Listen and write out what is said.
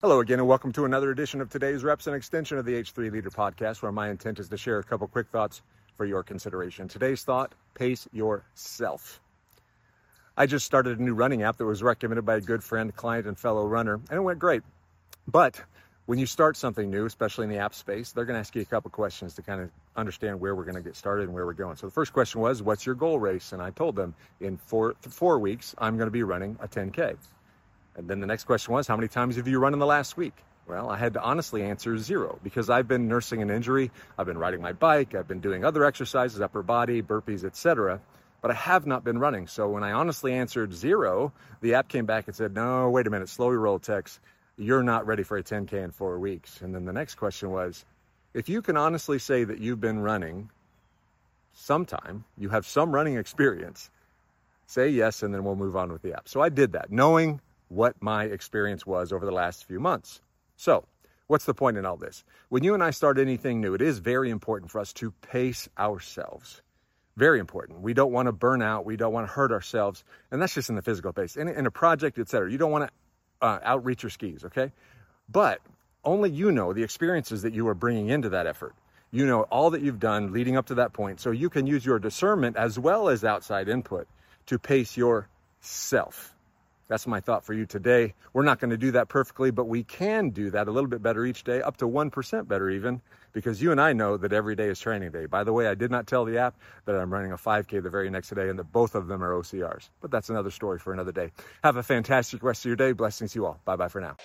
Hello again, and welcome to another edition of today's Reps and Extension of the H3 Leader Podcast, where my intent is to share a couple quick thoughts for your consideration. Today's thought pace yourself. I just started a new running app that was recommended by a good friend, client, and fellow runner, and it went great. But when you start something new, especially in the app space, they're going to ask you a couple questions to kind of understand where we're going to get started and where we're going. So the first question was, What's your goal race? And I told them in four, four weeks, I'm going to be running a 10K. And then the next question was, how many times have you run in the last week? Well, I had to honestly answer zero because I've been nursing an injury. I've been riding my bike. I've been doing other exercises, upper body, burpees, etc. But I have not been running. So when I honestly answered zero, the app came back and said, no, wait a minute, slow your roll text. You're not ready for a 10K in four weeks. And then the next question was, if you can honestly say that you've been running sometime, you have some running experience, say yes, and then we'll move on with the app. So I did that, knowing what my experience was over the last few months. So, what's the point in all this? When you and I start anything new, it is very important for us to pace ourselves. Very important. We don't want to burn out. We don't want to hurt ourselves. And that's just in the physical pace. In, in a project, etc. You don't want to uh, outreach your skis, okay? But only you know the experiences that you are bringing into that effort. You know all that you've done leading up to that point. So you can use your discernment as well as outside input to pace yourself. That's my thought for you today. We're not going to do that perfectly, but we can do that a little bit better each day, up to 1% better even, because you and I know that every day is training day. By the way, I did not tell the app that I'm running a 5K the very next day and that both of them are OCRs, but that's another story for another day. Have a fantastic rest of your day. Blessings to you all. Bye bye for now.